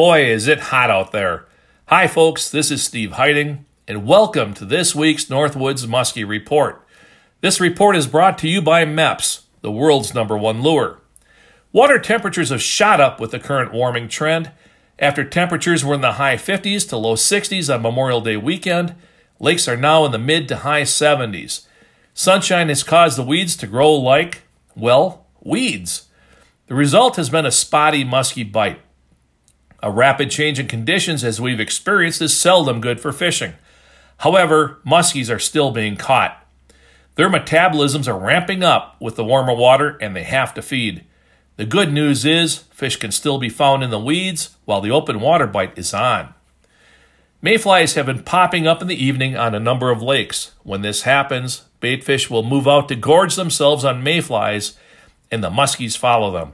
Boy, is it hot out there. Hi, folks, this is Steve Heiting, and welcome to this week's Northwoods Muskie Report. This report is brought to you by Mepps, the world's number one lure. Water temperatures have shot up with the current warming trend. After temperatures were in the high 50s to low 60s on Memorial Day weekend, lakes are now in the mid to high 70s. Sunshine has caused the weeds to grow like, well, weeds. The result has been a spotty, musky bite. A rapid change in conditions as we've experienced is seldom good for fishing. However, muskies are still being caught. Their metabolisms are ramping up with the warmer water and they have to feed. The good news is fish can still be found in the weeds while the open water bite is on. Mayflies have been popping up in the evening on a number of lakes. When this happens, baitfish will move out to gorge themselves on mayflies and the muskies follow them.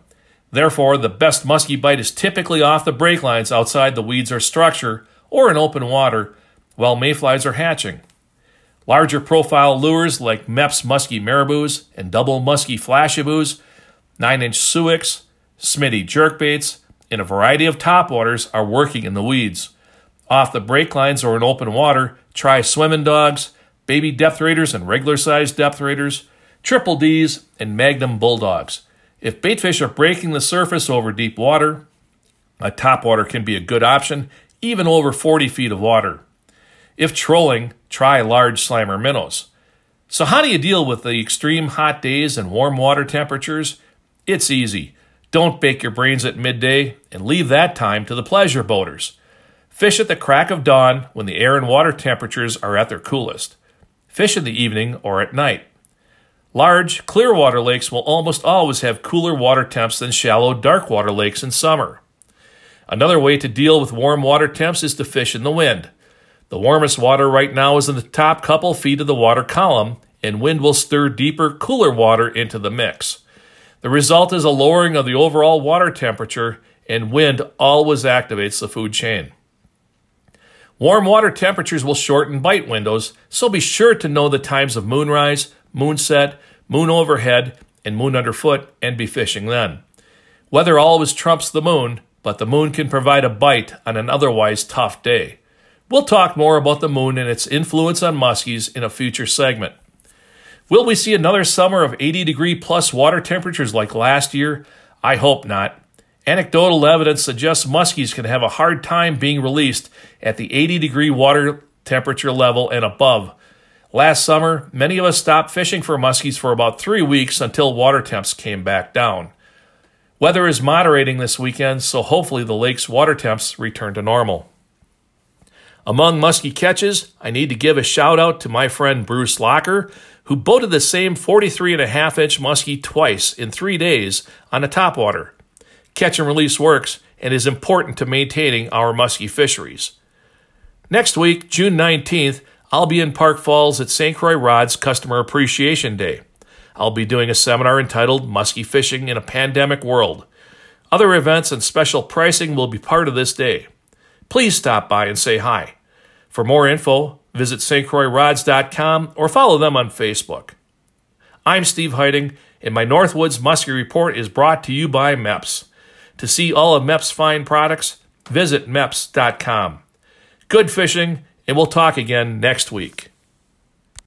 Therefore, the best muskie bite is typically off the break lines outside the weeds or structure or in open water while mayflies are hatching. Larger profile lures like Mepps musky marabous and double musky flashaboos, 9 inch Suicks, Smitty jerkbaits, and a variety of topwaters are working in the weeds. Off the break lines or in open water, try swimming dogs, baby Depth Raiders and regular sized Depth Raiders, triple Ds, and magnum bulldogs. If baitfish are breaking the surface over deep water, a topwater can be a good option, even over 40 feet of water. If trolling, try large slammer minnows. So, how do you deal with the extreme hot days and warm water temperatures? It's easy. Don't bake your brains at midday and leave that time to the pleasure boaters. Fish at the crack of dawn when the air and water temperatures are at their coolest. Fish in the evening or at night. Large, clear water lakes will almost always have cooler water temps than shallow, dark water lakes in summer. Another way to deal with warm water temps is to fish in the wind. The warmest water right now is in the top couple feet of the water column, and wind will stir deeper, cooler water into the mix. The result is a lowering of the overall water temperature, and wind always activates the food chain. Warm water temperatures will shorten bite windows, so be sure to know the times of moonrise, moonset, moon overhead, and moon underfoot, and be fishing then. Weather always trumps the moon, but the moon can provide a bite on an otherwise tough day. We'll talk more about the moon and its influence on muskies in a future segment. Will we see another summer of 80 degree plus water temperatures like last year? I hope not. Anecdotal evidence suggests muskies can have a hard time being released at the 80 degree water temperature level and above Last summer, many of us stopped fishing for muskies for about three weeks until water temps came back down. Weather is moderating this weekend, so hopefully the lake's water temps return to normal. Among muskie catches, I need to give a shout out to my friend Bruce Locker, who boated the same 43 and a half inch muskie twice in three days on a topwater. Catch and release works and is important to maintaining our muskie fisheries. Next week, June 19th, I'll be in Park Falls at St. Croix Rod's Customer Appreciation Day. I'll be doing a seminar entitled Muskie Fishing in a Pandemic World. Other events and special pricing will be part of this day. Please stop by and say hi. For more info, visit stcroixrods.com or follow them on Facebook. I'm Steve Heiting, and my Northwoods Muskie Report is brought to you by Mepps. To see all of Mepps' fine products, visit Mepps.com. Good fishing and we'll talk again next week.